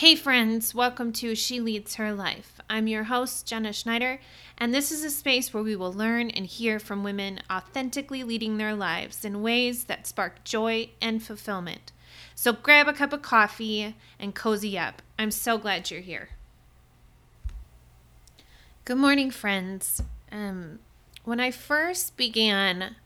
Hey, friends, welcome to She Leads Her Life. I'm your host, Jenna Schneider, and this is a space where we will learn and hear from women authentically leading their lives in ways that spark joy and fulfillment. So grab a cup of coffee and cozy up. I'm so glad you're here. Good morning, friends. Um, when I first began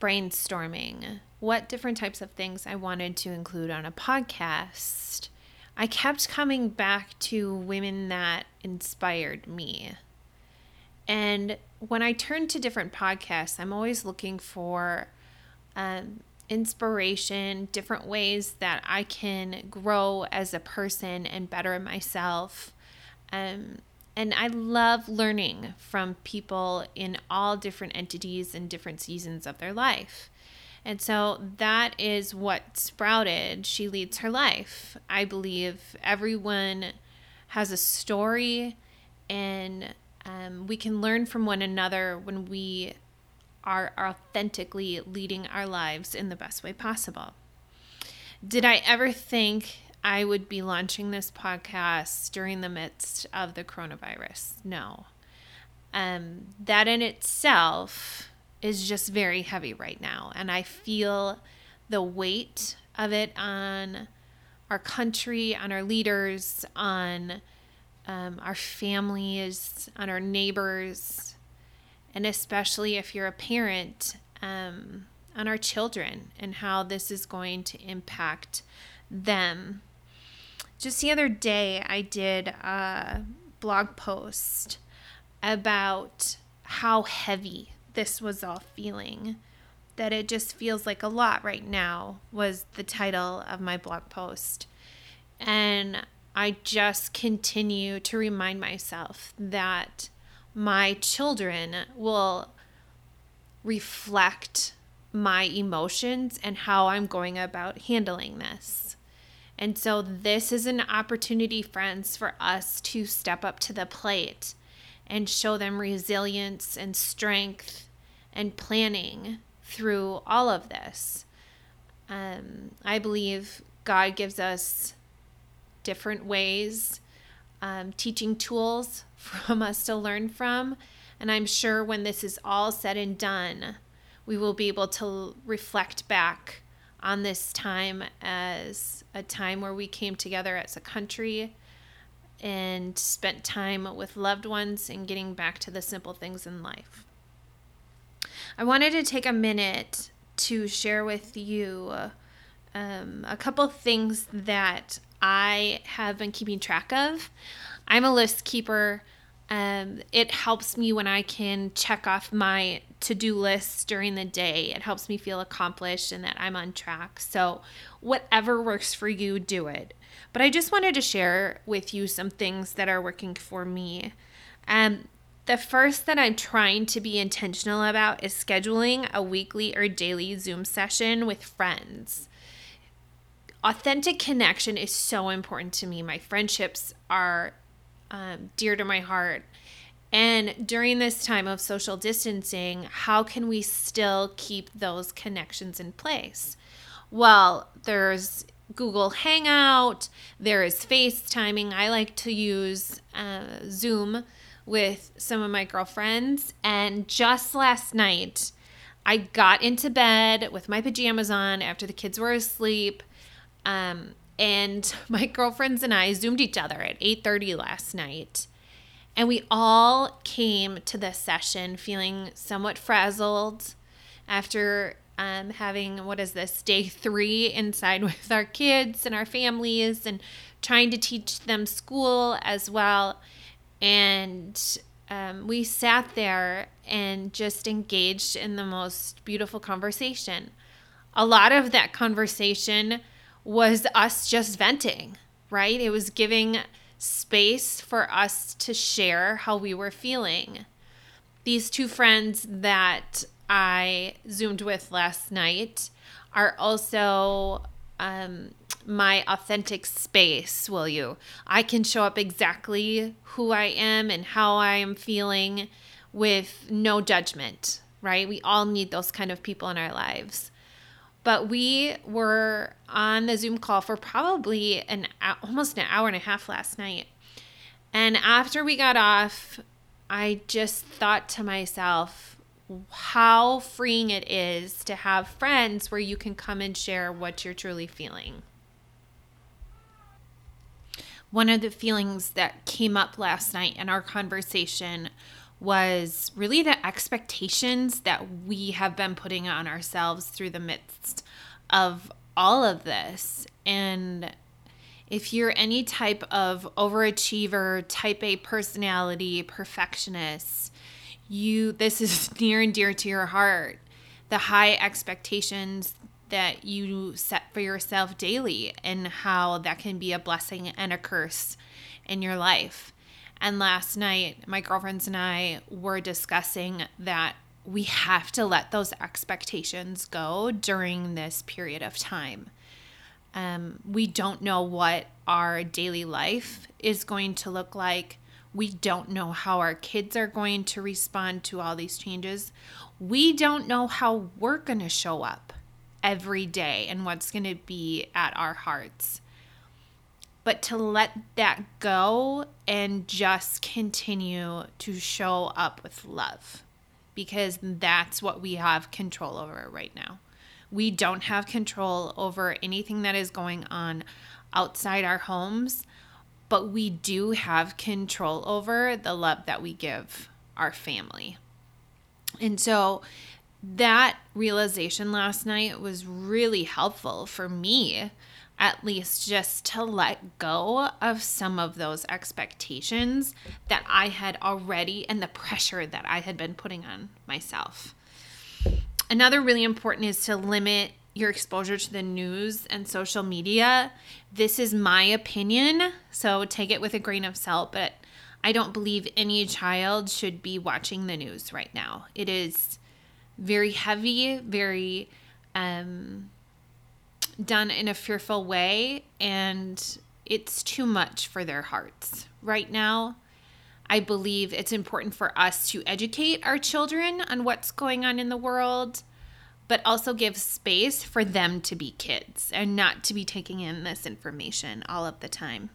brainstorming what different types of things I wanted to include on a podcast, I kept coming back to women that inspired me. And when I turn to different podcasts, I'm always looking for um, inspiration, different ways that I can grow as a person and better myself. Um, and I love learning from people in all different entities and different seasons of their life. And so that is what sprouted. She leads her life. I believe everyone has a story, and um, we can learn from one another when we are authentically leading our lives in the best way possible. Did I ever think I would be launching this podcast during the midst of the coronavirus? No. Um, that in itself is just very heavy right now. And I feel the weight of it on our country, on our leaders, on um, our families, on our neighbors, and especially if you're a parent, um, on our children and how this is going to impact them. Just the other day, I did a blog post about how heavy this was all feeling. That it just feels like a lot right now was the title of my blog post. And I just continue to remind myself that my children will reflect my emotions and how I'm going about handling this. And so, this is an opportunity, friends, for us to step up to the plate and show them resilience and strength and planning through all of this. Um, I believe God gives us different ways, um, teaching tools from us to learn from. And I'm sure when this is all said and done, we will be able to reflect back on this time as a time where we came together as a country and spent time with loved ones and getting back to the simple things in life. I wanted to take a minute to share with you um, a couple things that I have been keeping track of. I'm a list keeper. Um, it helps me when I can check off my to do lists during the day. It helps me feel accomplished and that I'm on track. So, whatever works for you, do it. But I just wanted to share with you some things that are working for me. Um, the first that I'm trying to be intentional about is scheduling a weekly or daily Zoom session with friends. Authentic connection is so important to me. My friendships are um, dear to my heart. And during this time of social distancing, how can we still keep those connections in place? Well, there's Google Hangout, there is FaceTiming. I like to use uh, Zoom with some of my girlfriends. And just last night, I got into bed with my pajamas on after the kids were asleep. Um, and my girlfriends and I zoomed each other at 8:30 last night. And we all came to this session feeling somewhat frazzled after um, having what is this day three inside with our kids and our families and trying to teach them school as well. And um, we sat there and just engaged in the most beautiful conversation. A lot of that conversation was us just venting, right? It was giving space for us to share how we were feeling. These two friends that I Zoomed with last night are also um, my authentic space, will you? I can show up exactly who I am and how I am feeling with no judgment, right? We all need those kind of people in our lives. But we were on the Zoom call for probably an almost an hour and a half last night. And after we got off, I just thought to myself how freeing it is to have friends where you can come and share what you're truly feeling. One of the feelings that came up last night in our conversation was really the expectations that we have been putting on ourselves through the midst of all of this. And if you're any type of overachiever, type A personality, perfectionist, you this is near and dear to your heart. The high expectations that you set for yourself daily and how that can be a blessing and a curse in your life. And last night, my girlfriends and I were discussing that we have to let those expectations go during this period of time. Um, we don't know what our daily life is going to look like. We don't know how our kids are going to respond to all these changes. We don't know how we're going to show up every day and what's going to be at our hearts but to let that go and just continue to show up with love because that's what we have control over right now. We don't have control over anything that is going on outside our homes, but we do have control over the love that we give our family. And so that realization last night was really helpful for me at least just to let go of some of those expectations that I had already and the pressure that I had been putting on myself. Another really important is to limit your exposure to the news and social media. This is my opinion, so take it with a grain of salt, but I don't believe any child should be watching the news right now. It is very heavy, very um done in a fearful way and it's too much for their hearts right now. I believe it's important for us to educate our children on what's going on in the world, but also give space for them to be kids and not to be taking in this information all of the time.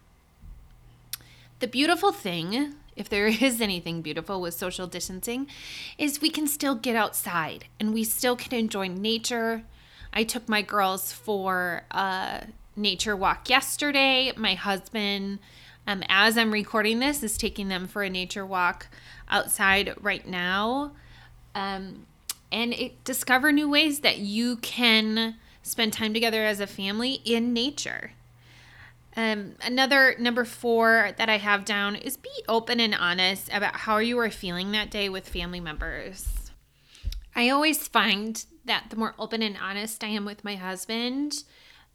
The beautiful thing, if there is anything beautiful with social distancing, is we can still get outside and we still can enjoy nature I took my girls for a nature walk yesterday. My husband, um, as I'm recording this, is taking them for a nature walk outside right now. Um, and it, discover new ways that you can spend time together as a family in nature. Um, another number four that I have down is be open and honest about how you are feeling that day with family members. I always find that the more open and honest I am with my husband,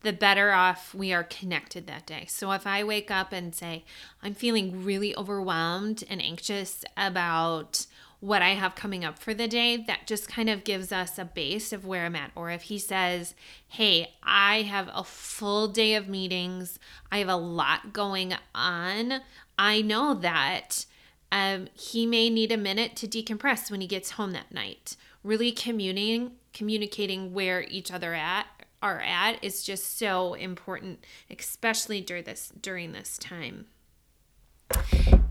the better off we are connected that day. So if I wake up and say, I'm feeling really overwhelmed and anxious about what I have coming up for the day, that just kind of gives us a base of where I'm at. Or if he says, Hey, I have a full day of meetings, I have a lot going on, I know that um, he may need a minute to decompress when he gets home that night. Really communing communicating where each other at are at is just so important, especially during this during this time.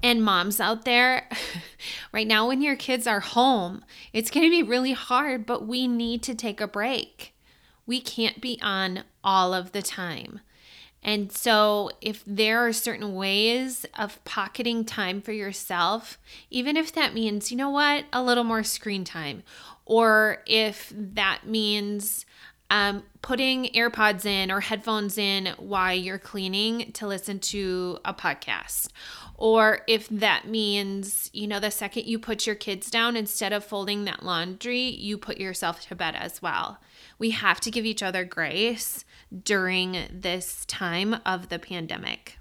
And moms out there, right now when your kids are home, it's going to be really hard, but we need to take a break. We can't be on all of the time. And so, if there are certain ways of pocketing time for yourself, even if that means, you know what, a little more screen time, or if that means um, putting AirPods in or headphones in while you're cleaning to listen to a podcast. Or if that means, you know, the second you put your kids down, instead of folding that laundry, you put yourself to bed as well. We have to give each other grace during this time of the pandemic.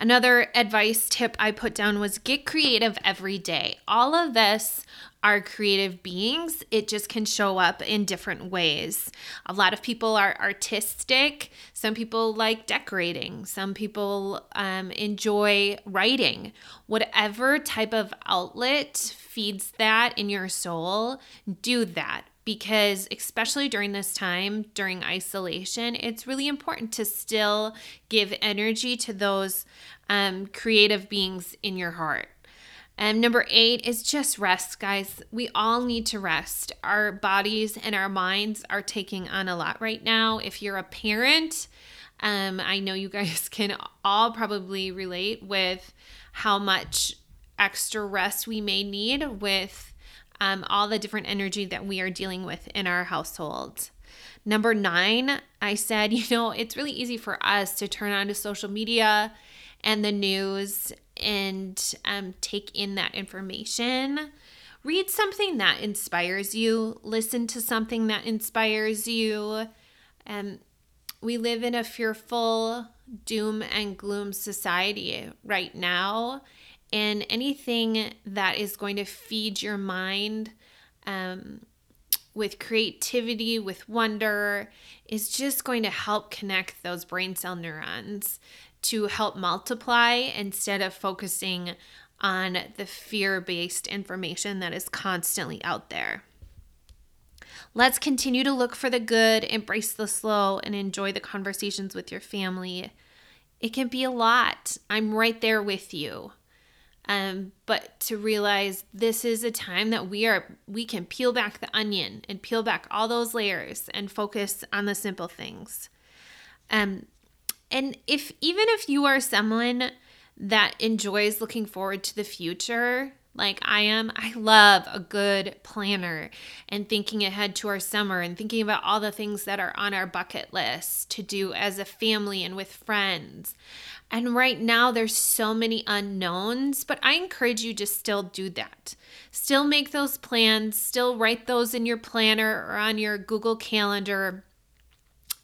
Another advice tip I put down was get creative every day. All of this are creative beings. It just can show up in different ways. A lot of people are artistic. Some people like decorating. Some people um, enjoy writing. Whatever type of outlet feeds that in your soul, do that. Because especially during this time during isolation it's really important to still give energy to those um, creative beings in your heart. And number eight is just rest guys. We all need to rest. Our bodies and our minds are taking on a lot right now. If you're a parent um, i know you guys can all probably relate with how much extra rest we may need with um, all the different energy that we are dealing with in our household. Number nine, I said, you know, it's really easy for us to turn on to social media and the news and um, take in that information. Read something that inspires you, listen to something that inspires you. Um, we live in a fearful, doom and gloom society right now and anything that is going to feed your mind um, with creativity, with wonder, is just going to help connect those brain cell neurons to help multiply instead of focusing on the fear based information that is constantly out there. Let's continue to look for the good, embrace the slow, and enjoy the conversations with your family. It can be a lot. I'm right there with you um, but to realize this is a time that we are we can peel back the onion and peel back all those layers and focus on the simple things. Um, and if even if you are someone that enjoys looking forward to the future like I am. I love a good planner and thinking ahead to our summer and thinking about all the things that are on our bucket list to do as a family and with friends. And right now, there's so many unknowns, but I encourage you to still do that. Still make those plans, still write those in your planner or on your Google Calendar,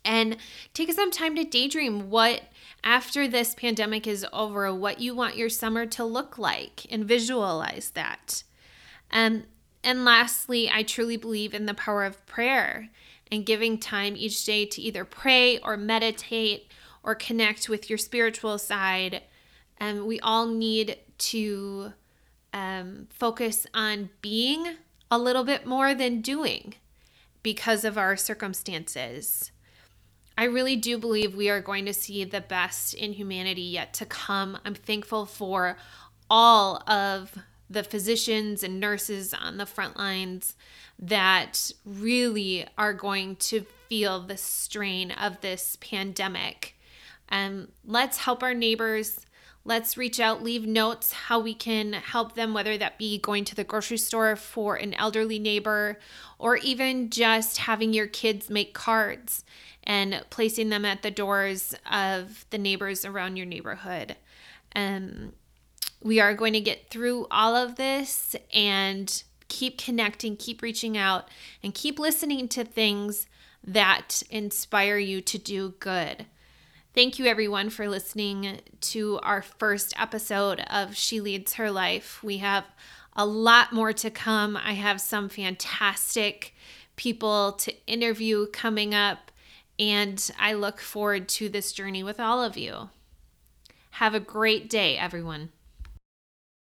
and take some time to daydream what, after this pandemic is over, what you want your summer to look like and visualize that. Um, and lastly, I truly believe in the power of prayer and giving time each day to either pray or meditate or connect with your spiritual side. And um, we all need to um, focus on being a little bit more than doing because of our circumstances. I really do believe we are going to see the best in humanity yet to come. I'm thankful for all of the physicians and nurses on the front lines that really are going to feel the strain of this pandemic um, let's help our neighbors. Let's reach out, leave notes how we can help them, whether that be going to the grocery store for an elderly neighbor or even just having your kids make cards and placing them at the doors of the neighbors around your neighborhood. Um, we are going to get through all of this and keep connecting, keep reaching out, and keep listening to things that inspire you to do good. Thank you, everyone, for listening to our first episode of She Leads Her Life. We have a lot more to come. I have some fantastic people to interview coming up, and I look forward to this journey with all of you. Have a great day, everyone.